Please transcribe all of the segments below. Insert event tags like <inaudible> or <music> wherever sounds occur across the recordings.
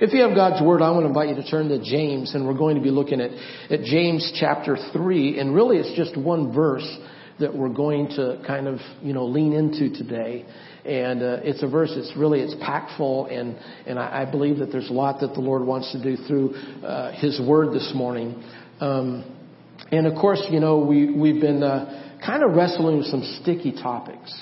If you have God's Word, I want to invite you to turn to James, and we're going to be looking at, at James chapter 3, and really it's just one verse that we're going to kind of, you know, lean into today. And uh, it's a verse that's really, it's packed full, and, and I, I believe that there's a lot that the Lord wants to do through uh, His Word this morning. Um, and of course, you know, we, we've been uh, kind of wrestling with some sticky topics.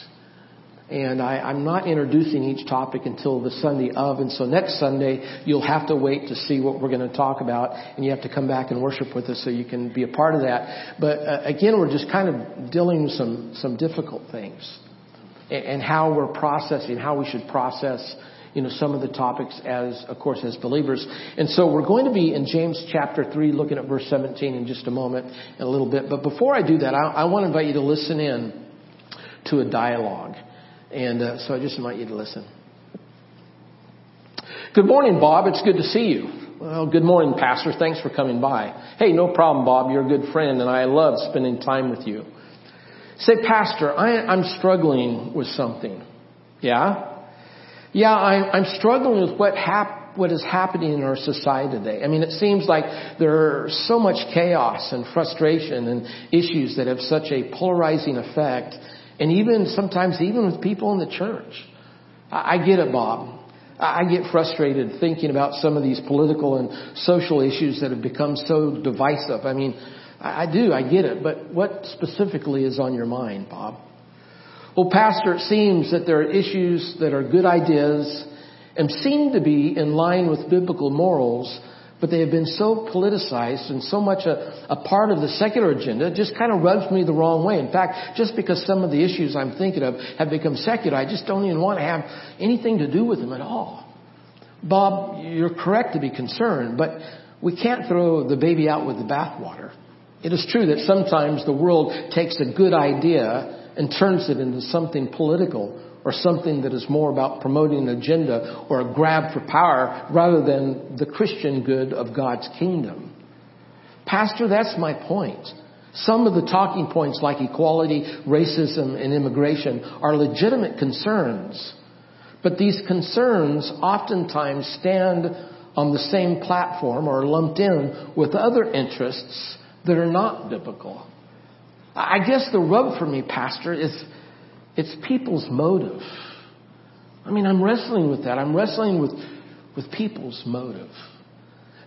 And I, I'm not introducing each topic until the Sunday of, and so next Sunday you'll have to wait to see what we're going to talk about, and you have to come back and worship with us so you can be a part of that. But uh, again, we're just kind of dealing with some some difficult things, and, and how we're processing, how we should process, you know, some of the topics as, of course, as believers. And so we're going to be in James chapter three, looking at verse 17 in just a moment, in a little bit. But before I do that, I, I want to invite you to listen in to a dialogue. And uh, so I just invite you to listen. Good morning, Bob. It's good to see you. Well, good morning, Pastor. Thanks for coming by. Hey, no problem, Bob. You're a good friend, and I love spending time with you. Say, Pastor, I, I'm struggling with something. Yeah? Yeah, I, I'm struggling with what hap- what is happening in our society today. I mean, it seems like there's so much chaos and frustration and issues that have such a polarizing effect and even sometimes even with people in the church. I I get it, Bob. I get frustrated thinking about some of these political and social issues that have become so divisive. I mean, I do, I get it, but what specifically is on your mind, Bob? Well, Pastor, it seems that there are issues that are good ideas and seem to be in line with biblical morals, but they have been so politicized and so much a, a part of the secular agenda, it just kind of rubs me the wrong way. In fact, just because some of the issues I'm thinking of have become secular, I just don't even want to have anything to do with them at all. Bob, you're correct to be concerned, but we can't throw the baby out with the bathwater. It is true that sometimes the world takes a good idea and turns it into something political or something that is more about promoting an agenda or a grab for power rather than the Christian good of God's kingdom. Pastor, that's my point. Some of the talking points like equality, racism, and immigration are legitimate concerns. But these concerns oftentimes stand on the same platform or lumped in with other interests that are not biblical. I guess the rub for me, Pastor, is it's people's motive. I mean, I'm wrestling with that. I'm wrestling with, with people's motive.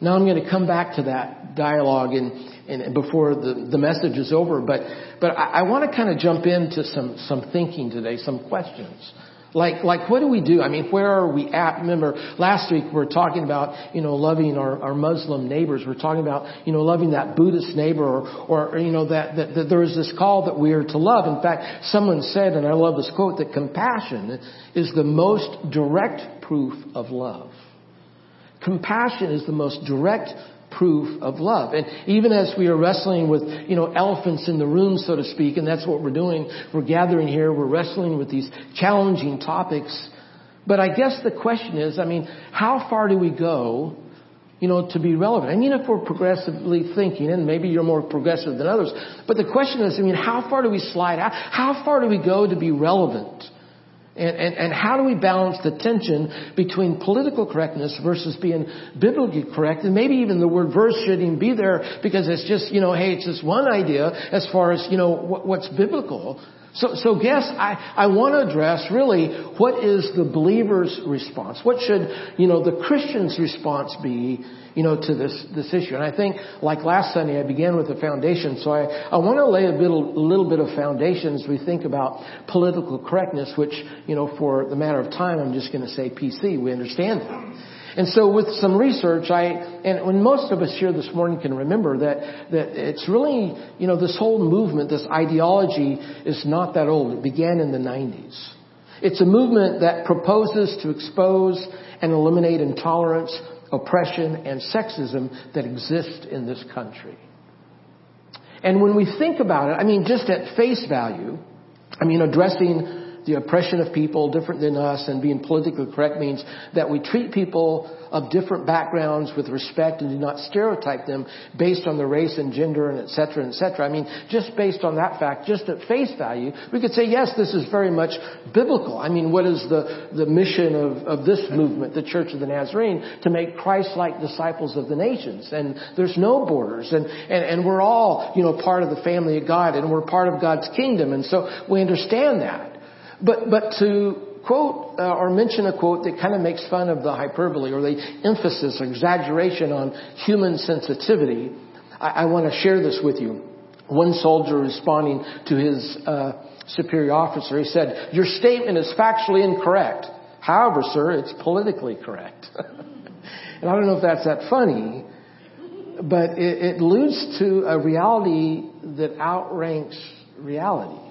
Now I'm going to come back to that dialogue and, and before the, the message is over, but, but I, I want to kind of jump into some, some thinking today, some questions. Like, like what do we do? I mean, where are we at? Remember, last week we were talking about, you know, loving our, our Muslim neighbors. We're talking about, you know, loving that Buddhist neighbor or, or you know, that, that, that there is this call that we are to love. In fact, someone said, and I love this quote, that compassion is the most direct proof of love. Compassion is the most direct proof of love. And even as we are wrestling with, you know, elephants in the room, so to speak, and that's what we're doing, we're gathering here, we're wrestling with these challenging topics. But I guess the question is, I mean, how far do we go, you know, to be relevant? I mean, if we're progressively thinking, and maybe you're more progressive than others, but the question is, I mean, how far do we slide out? How far do we go to be relevant? And, and, and how do we balance the tension between political correctness versus being biblically correct? And maybe even the word verse shouldn't even be there because it's just, you know, hey, it's just one idea as far as, you know, what, what's biblical. So, so guess I, I want to address really what is the believer's response? What should, you know, the Christian's response be, you know, to this, this issue? And I think, like last Sunday, I began with the foundation. So I, I want to lay a, bit, a little bit of foundation as we think about political correctness, which, you know, for the matter of time, I'm just going to say PC. We understand that. And so with some research, I, and when most of us here this morning can remember that, that it's really, you know, this whole movement, this ideology is not that old. It began in the 90s. It's a movement that proposes to expose and eliminate intolerance, oppression, and sexism that exist in this country. And when we think about it, I mean, just at face value, I mean, addressing the oppression of people different than us and being politically correct means that we treat people of different backgrounds with respect and do not stereotype them based on their race and gender and et cetera, et cetera. I mean, just based on that fact, just at face value, we could say, yes, this is very much biblical. I mean, what is the, the mission of, of this movement, the Church of the Nazarene, to make Christ-like disciples of the nations? And there's no borders and, and, and we're all, you know, part of the family of God and we're part of God's kingdom. And so we understand that. But, but to quote uh, or mention a quote that kind of makes fun of the hyperbole or the emphasis or exaggeration on human sensitivity, I, I want to share this with you. One soldier responding to his uh, superior officer, he said, "Your statement is factually incorrect. However, sir, it's politically correct." <laughs> and I don't know if that's that funny, but it, it alludes to a reality that outranks reality.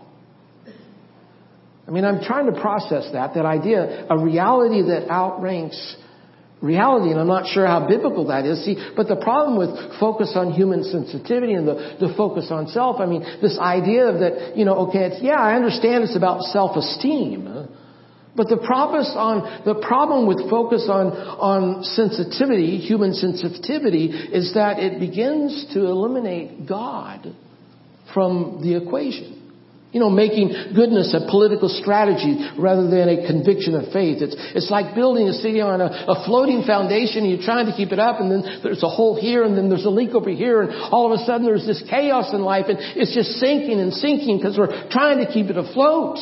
I mean, I'm trying to process that, that idea, a reality that outranks reality, and I'm not sure how biblical that is. See, but the problem with focus on human sensitivity and the, the focus on self, I mean, this idea of that, you know, okay, it's, yeah, I understand it's about self-esteem, but the problem on, the problem with focus on, on sensitivity, human sensitivity, is that it begins to eliminate God from the equation. You know, making goodness a political strategy rather than a conviction of faith. It's, it's like building a city on a, a floating foundation and you're trying to keep it up and then there's a hole here and then there's a leak over here and all of a sudden there's this chaos in life and it's just sinking and sinking because we're trying to keep it afloat.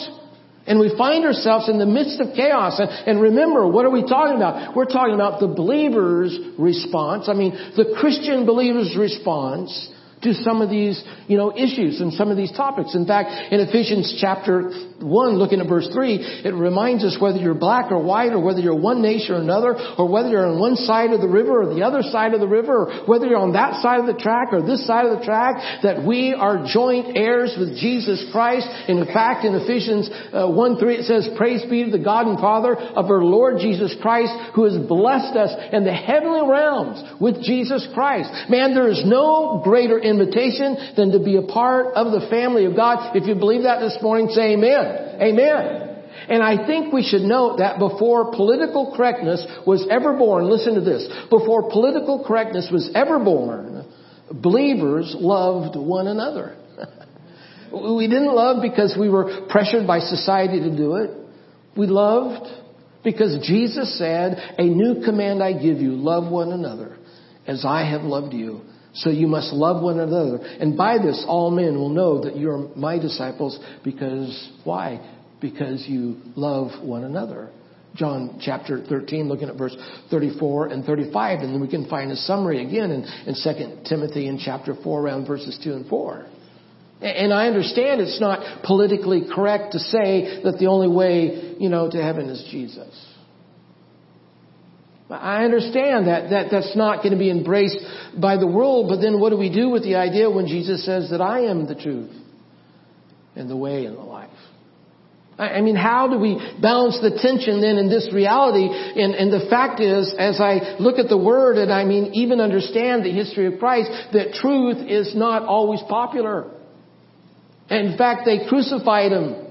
And we find ourselves in the midst of chaos. And, and, remember, what are we talking about? We're talking about the believer's response. I mean, the Christian believer's response to some of these, you know, issues and some of these topics. In fact, in Ephesians chapter 1, looking at verse 3, it reminds us whether you're black or white or whether you're one nation or another or whether you're on one side of the river or the other side of the river or whether you're on that side of the track or this side of the track, that we are joint heirs with Jesus Christ. In fact, in Ephesians uh, 1, 3, it says, Praise be to the God and Father of our Lord Jesus Christ who has blessed us in the heavenly realms with Jesus Christ. Man, there is no greater invitation than to be a part of the family of God. If you believe that this morning, say amen. Amen. And I think we should note that before political correctness was ever born, listen to this, before political correctness was ever born, believers loved one another. <laughs> we didn't love because we were pressured by society to do it. We loved because Jesus said, a new command I give you, love one another as I have loved you. So you must love one another. And by this, all men will know that you are my disciples because, why? Because you love one another. John chapter 13, looking at verse 34 and 35. And then we can find a summary again in, in 2 Timothy in chapter 4 around verses 2 and 4. And I understand it's not politically correct to say that the only way, you know, to heaven is Jesus. I understand that, that that's not going to be embraced by the world, but then what do we do with the idea when Jesus says that I am the truth and the way and the life? I mean, how do we balance the tension then in this reality? And, and, the fact is, as I look at the Word and I mean, even understand the history of Christ, that truth is not always popular. In fact, they crucified Him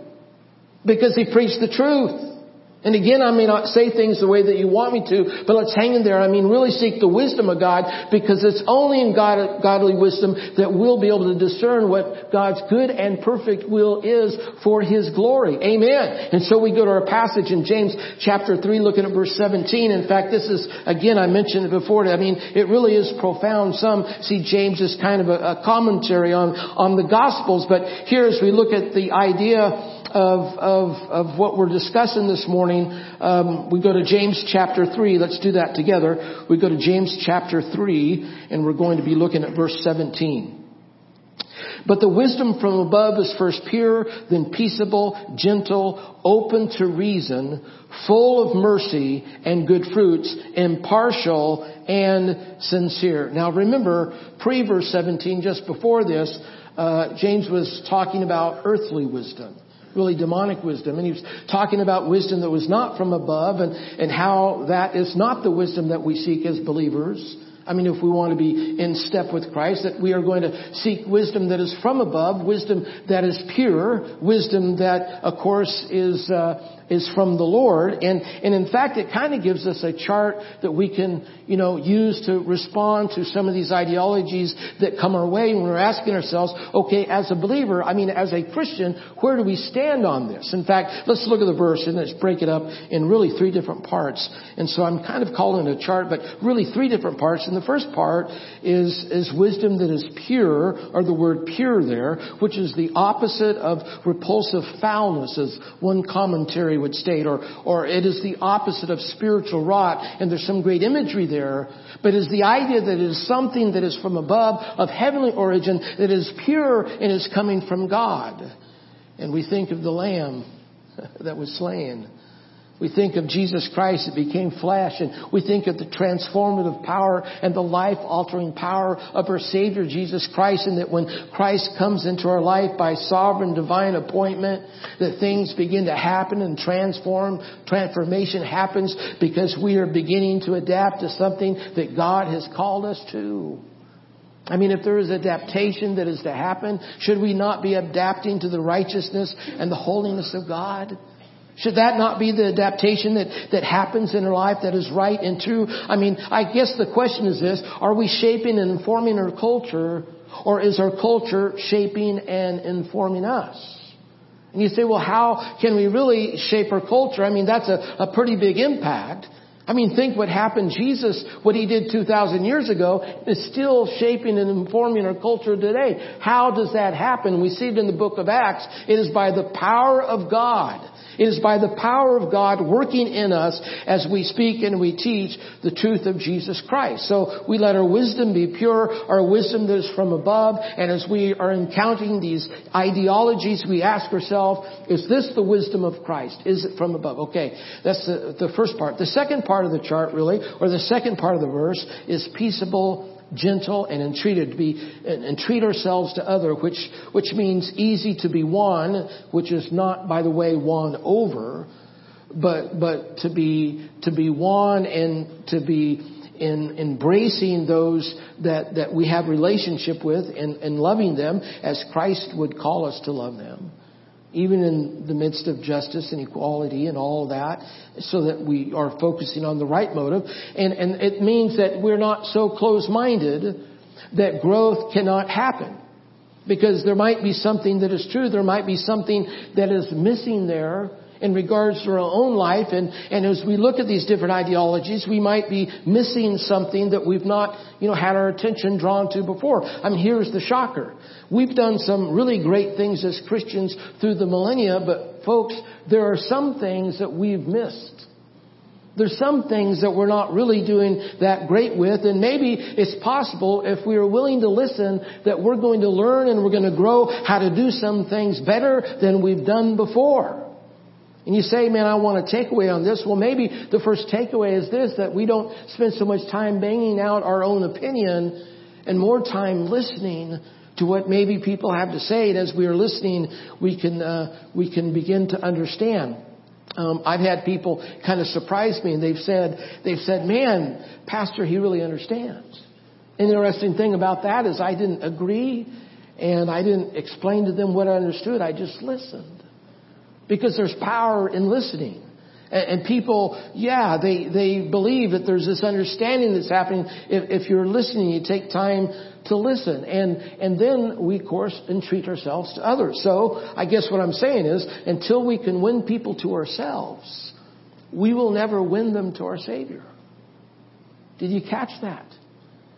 because He preached the truth. And again, I may not say things the way that you want me to, but let's hang in there. I mean, really seek the wisdom of God because it's only in God, godly wisdom that we'll be able to discern what God's good and perfect will is for His glory. Amen. And so we go to our passage in James chapter 3 looking at verse 17. In fact, this is, again, I mentioned it before. I mean, it really is profound. Some see James as kind of a, a commentary on, on the Gospels, but here as we look at the idea of, of, of what we're discussing this morning, um, we go to James chapter 3. Let's do that together. We go to James chapter 3, and we're going to be looking at verse 17. But the wisdom from above is first pure, then peaceable, gentle, open to reason, full of mercy and good fruits, impartial and sincere. Now remember, pre verse 17, just before this, uh, James was talking about earthly wisdom really demonic wisdom. And he was talking about wisdom that was not from above and, and how that is not the wisdom that we seek as believers. I mean, if we want to be in step with Christ, that we are going to seek wisdom that is from above, wisdom that is pure, wisdom that, of course, is uh, is from the Lord. And, and in fact, it kind of gives us a chart that we can, you know, use to respond to some of these ideologies that come our way when we're asking ourselves, okay, as a believer, I mean, as a Christian, where do we stand on this? In fact, let's look at the verse and let's break it up in really three different parts. And so I'm kind of calling it a chart, but really three different parts. The first part is, is wisdom that is pure, or the word pure there, which is the opposite of repulsive foulness, as one commentary would state, or, or it is the opposite of spiritual rot, and there's some great imagery there, but is the idea that it is something that is from above, of heavenly origin, that is pure and is coming from God. And we think of the Lamb <laughs> that was slain. We think of Jesus Christ that became flesh and we think of the transformative power and the life altering power of our Savior Jesus Christ and that when Christ comes into our life by sovereign divine appointment that things begin to happen and transform, transformation happens because we are beginning to adapt to something that God has called us to. I mean, if there is adaptation that is to happen, should we not be adapting to the righteousness and the holiness of God? Should that not be the adaptation that, that happens in our life that is right and true? I mean, I guess the question is this, are we shaping and informing our culture, or is our culture shaping and informing us? And you say, well, how can we really shape our culture? I mean, that's a, a pretty big impact. I mean, think what happened. Jesus, what he did 2,000 years ago, is still shaping and informing our culture today. How does that happen? We see it in the book of Acts. It is by the power of God. It is by the power of God working in us as we speak and we teach the truth of Jesus Christ. So we let our wisdom be pure, our wisdom that is from above, and as we are encountering these ideologies, we ask ourselves, is this the wisdom of Christ? Is it from above? Okay, that's the, the first part. The second part of the chart really, or the second part of the verse, is peaceable gentle and entreated to be and, and, treat ourselves to other which which means easy to be won which is not by the way won over but but to be to be won and to be in embracing those that that we have relationship with and, and loving them as Christ would call us to love them even in the midst of justice and equality and all that, so that we are focusing on the right motive. And, and it means that we're not so close-minded that growth cannot happen. Because there might be something that is true, there might be something that is missing there, in regards to our own life. And, and as we look at these different ideologies, we might be missing something that we've not, you know, had our attention drawn to before. I mean, here's the shocker. We've done some really great things as Christians through the millennia, but folks, there are some things that we've missed. There's some things that we're not really doing that great with, and maybe it's possible if we are willing to listen that we're going to learn and we're going to grow how to do some things better than we've done before. And you say, man, I want a takeaway on this. Well, maybe the first takeaway is this, that we don't spend so much time banging out our own opinion and more time listening to what maybe people have to say. And as we are listening, we can, uh, we can begin to understand. Um, I've had people kind of surprise me and they've said, they've said, man, pastor, he really understands. An interesting thing about that is I didn't agree and I didn't explain to them what I understood. I just listened. Because there's power in listening. And, people, yeah, they, they believe that there's this understanding that's happening. If, if you're listening, you take time to listen. And, and then we, of course, entreat ourselves to others. So I guess what I'm saying is, until we can win people to ourselves, we will never win them to our Savior. Did you catch that?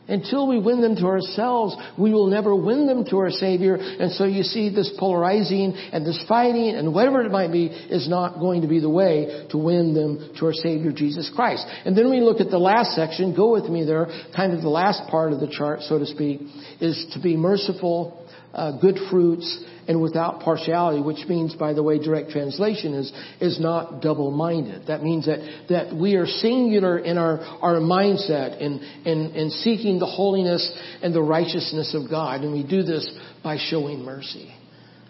Until we win them to ourselves, we will never win them to our Savior. And so you see this polarizing and this fighting and whatever it might be is not going to be the way to win them to our Savior Jesus Christ. And then we look at the last section, go with me there, kind of the last part of the chart, so to speak, is to be merciful, uh, good fruits, and without partiality, which means, by the way, direct translation is, is not double-minded. That means that, that we are singular in our, our mindset in, in, in seeking the holiness and the righteousness of God. And we do this by showing mercy.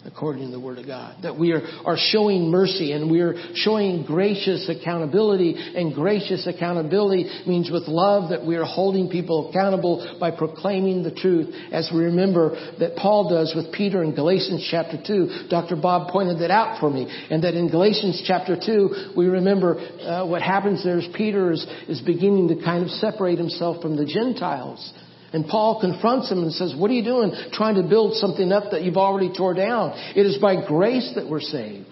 According to the Word of God. That we are, are showing mercy and we are showing gracious accountability. And gracious accountability means with love that we are holding people accountable by proclaiming the truth. As we remember that Paul does with Peter in Galatians chapter 2. Dr. Bob pointed that out for me. And that in Galatians chapter 2, we remember uh, what happens there is Peter is, is beginning to kind of separate himself from the Gentiles. And Paul confronts him and says, what are you doing trying to build something up that you've already tore down? It is by grace that we're saved.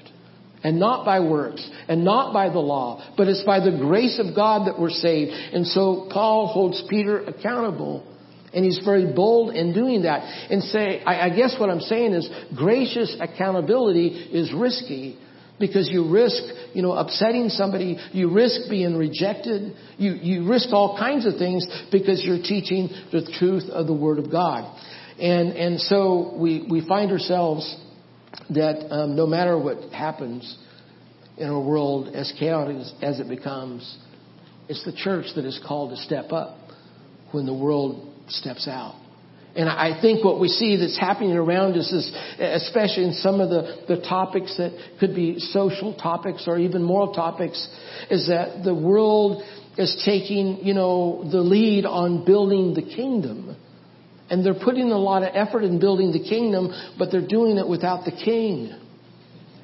And not by works, and not by the law, but it's by the grace of God that we're saved. And so Paul holds Peter accountable. And he's very bold in doing that. And say, I, I guess what I'm saying is gracious accountability is risky because you risk, you know, upsetting somebody. You risk being rejected. You, you risk all kinds of things because you're teaching the truth of the Word of God. And, and so we, we find ourselves that um, no matter what happens in a world as chaotic as it becomes, it's the church that is called to step up when the world steps out. And I think what we see that's happening around us is, especially in some of the, the topics that could be social topics or even moral topics, is that the world is taking, you know, the lead on building the kingdom. And they're putting a lot of effort in building the kingdom, but they're doing it without the king.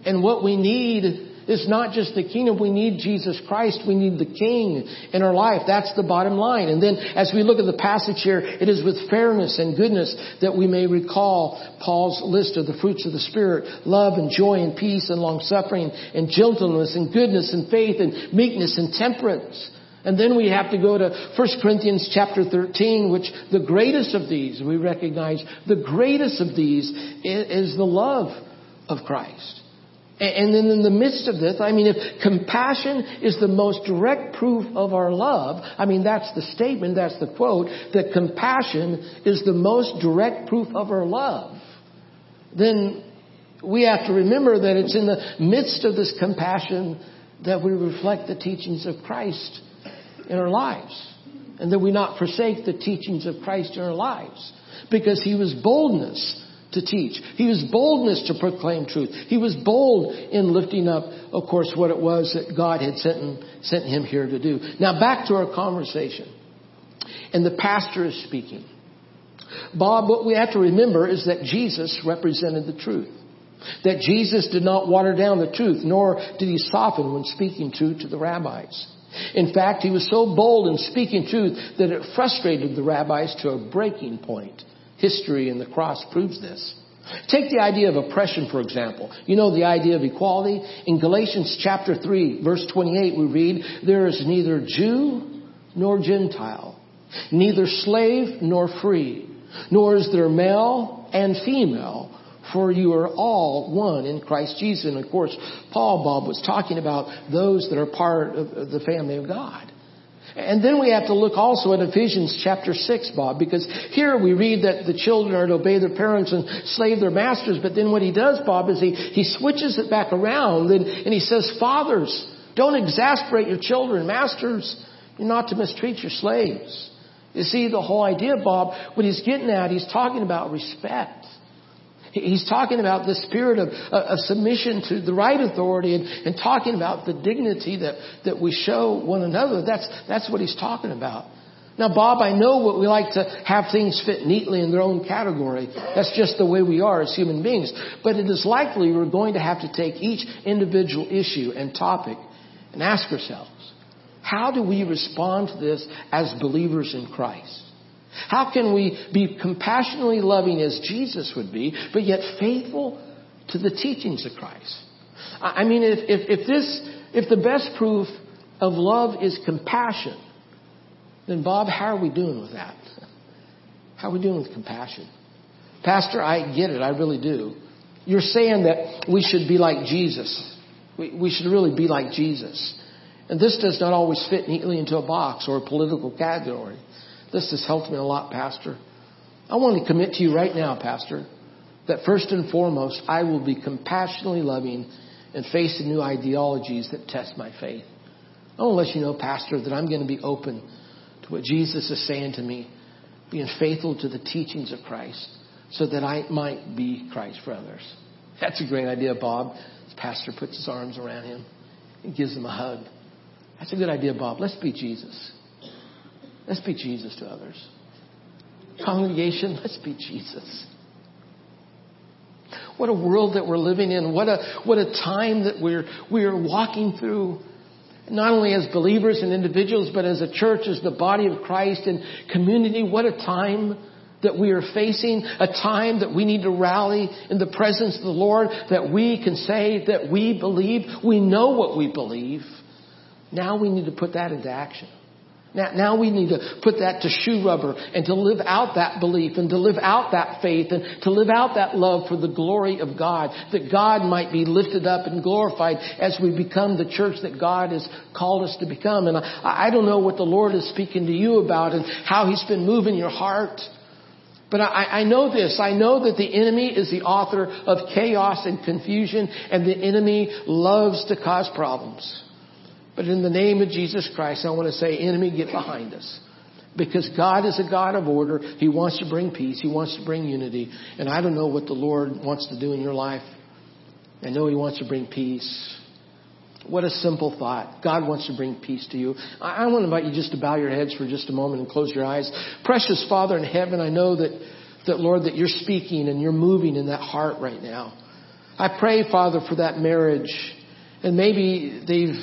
And what we need it's not just the kingdom. We need Jesus Christ. We need the King in our life. That's the bottom line. And then as we look at the passage here, it is with fairness and goodness that we may recall Paul's list of the fruits of the Spirit. Love and joy and peace and long suffering and gentleness and goodness and faith and meekness and temperance. And then we have to go to 1 Corinthians chapter 13, which the greatest of these, we recognize, the greatest of these is the love of Christ. And then in the midst of this, I mean, if compassion is the most direct proof of our love, I mean, that's the statement, that's the quote, that compassion is the most direct proof of our love, then we have to remember that it's in the midst of this compassion that we reflect the teachings of Christ in our lives. And that we not forsake the teachings of Christ in our lives. Because he was boldness to teach. He was boldness to proclaim truth. He was bold in lifting up, of course, what it was that God had sent him, sent him here to do. Now back to our conversation. And the pastor is speaking. Bob, what we have to remember is that Jesus represented the truth. That Jesus did not water down the truth, nor did he soften when speaking truth to the rabbis. In fact, he was so bold in speaking truth that it frustrated the rabbis to a breaking point. History and the cross proves this. Take the idea of oppression, for example. You know the idea of equality? In Galatians chapter 3, verse 28, we read, There is neither Jew nor Gentile, neither slave nor free, nor is there male and female, for you are all one in Christ Jesus. And of course, Paul Bob was talking about those that are part of the family of God. And then we have to look also at Ephesians chapter 6, Bob, because here we read that the children are to obey their parents and slave their masters, but then what he does, Bob, is he, he switches it back around and, and he says, fathers, don't exasperate your children. Masters, you're not to mistreat your slaves. You see, the whole idea, Bob, what he's getting at, he's talking about respect. He's talking about the spirit of, uh, of submission to the right authority and, and talking about the dignity that, that we show one another. That's, that's what he's talking about. Now, Bob, I know what we like to have things fit neatly in their own category. That's just the way we are as human beings. But it is likely we're going to have to take each individual issue and topic and ask ourselves, how do we respond to this as believers in Christ? How can we be compassionately loving as Jesus would be, but yet faithful to the teachings of Christ? I mean, if, if, if this, if the best proof of love is compassion, then Bob, how are we doing with that? How are we doing with compassion? Pastor, I get it. I really do. You're saying that we should be like Jesus. We, we should really be like Jesus. And this does not always fit neatly into a box or a political category. This has helped me a lot, Pastor. I want to commit to you right now, Pastor, that first and foremost, I will be compassionately loving and facing new ideologies that test my faith. I want to let you know, Pastor, that I'm going to be open to what Jesus is saying to me, being faithful to the teachings of Christ, so that I might be Christ for others. That's a great idea, Bob. Pastor puts his arms around him and gives him a hug. That's a good idea, Bob. Let's be Jesus. Let's be Jesus to others. Congregation, <laughs> let's be Jesus. What a world that we're living in. What a, what a time that we're, we're walking through. Not only as believers and individuals, but as a church, as the body of Christ and community. What a time that we are facing, a time that we need to rally in the presence of the Lord, that we can say that we believe, we know what we believe. Now we need to put that into action. Now, now we need to put that to shoe rubber and to live out that belief and to live out that faith and to live out that love for the glory of God, that God might be lifted up and glorified as we become the church that God has called us to become. And I, I don't know what the Lord is speaking to you about and how He's been moving your heart. But I, I know this. I know that the enemy is the author of chaos and confusion and the enemy loves to cause problems. But in the name of Jesus Christ, I want to say, enemy, get behind us. Because God is a God of order. He wants to bring peace. He wants to bring unity. And I don't know what the Lord wants to do in your life. I know He wants to bring peace. What a simple thought. God wants to bring peace to you. I, want to invite you just to bow your heads for just a moment and close your eyes. Precious Father in heaven, I know that, that Lord, that you're speaking and you're moving in that heart right now. I pray, Father, for that marriage. And maybe they've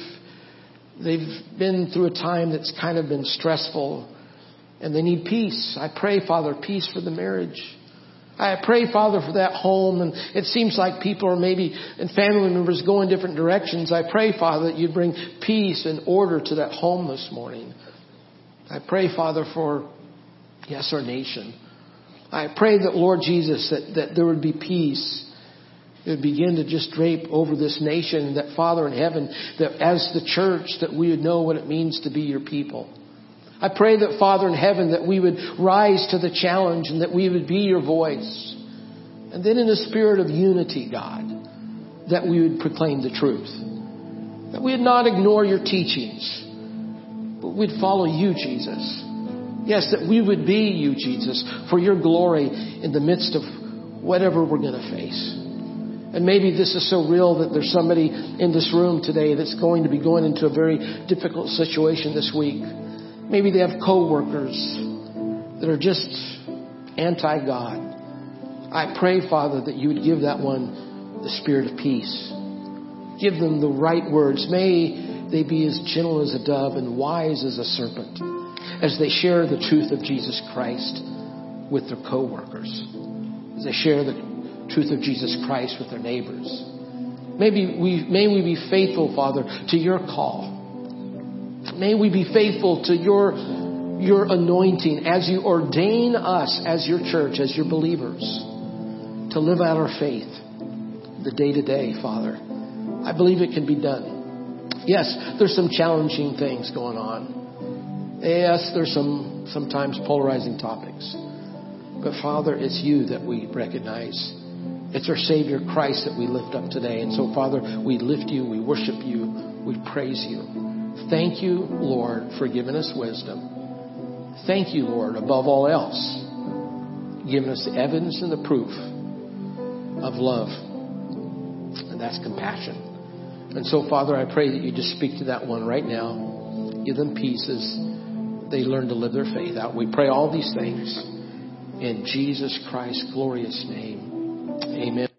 They've been through a time that's kind of been stressful and they need peace. I pray, Father, peace for the marriage. I pray, Father, for that home and it seems like people are maybe and family members go in different directions. I pray, Father, that you'd bring peace and order to that home this morning. I pray, Father, for, yes, our nation. I pray that, Lord Jesus, that, that there would be peace it would begin to just drape over this nation that Father in heaven, that as the church, that we would know what it means to be your people. I pray that Father in heaven, that we would rise to the challenge and that we would be your voice. And then in a spirit of unity, God, that we would proclaim the truth. That we would not ignore your teachings, but we'd follow you, Jesus. Yes, that we would be you, Jesus, for your glory in the midst of whatever we're going to face. And maybe this is so real that there's somebody in this room today that's going to be going into a very difficult situation this week. Maybe they have coworkers that are just anti-God. I pray, Father, that you would give that one the spirit of peace. Give them the right words. May they be as gentle as a dove and wise as a serpent as they share the truth of Jesus Christ with their coworkers. As they share the truth of Jesus Christ with their neighbors. Maybe we, may we be faithful, Father, to your call. May we be faithful to your, your anointing as you ordain us as your church, as your believers, to live out our faith the day to day, Father. I believe it can be done. Yes, there's some challenging things going on. Yes, there's some sometimes polarizing topics. But Father, it's you that we recognize. It's our Savior Christ that we lift up today. And so, Father, we lift you, we worship you, we praise you. Thank you, Lord, for giving us wisdom. Thank you, Lord, above all else, giving us the evidence and the proof of love. And that's compassion. And so, Father, I pray that you just speak to that one right now. Give them pieces. They learn to live their faith out. We pray all these things in Jesus Christ's glorious name. Amen.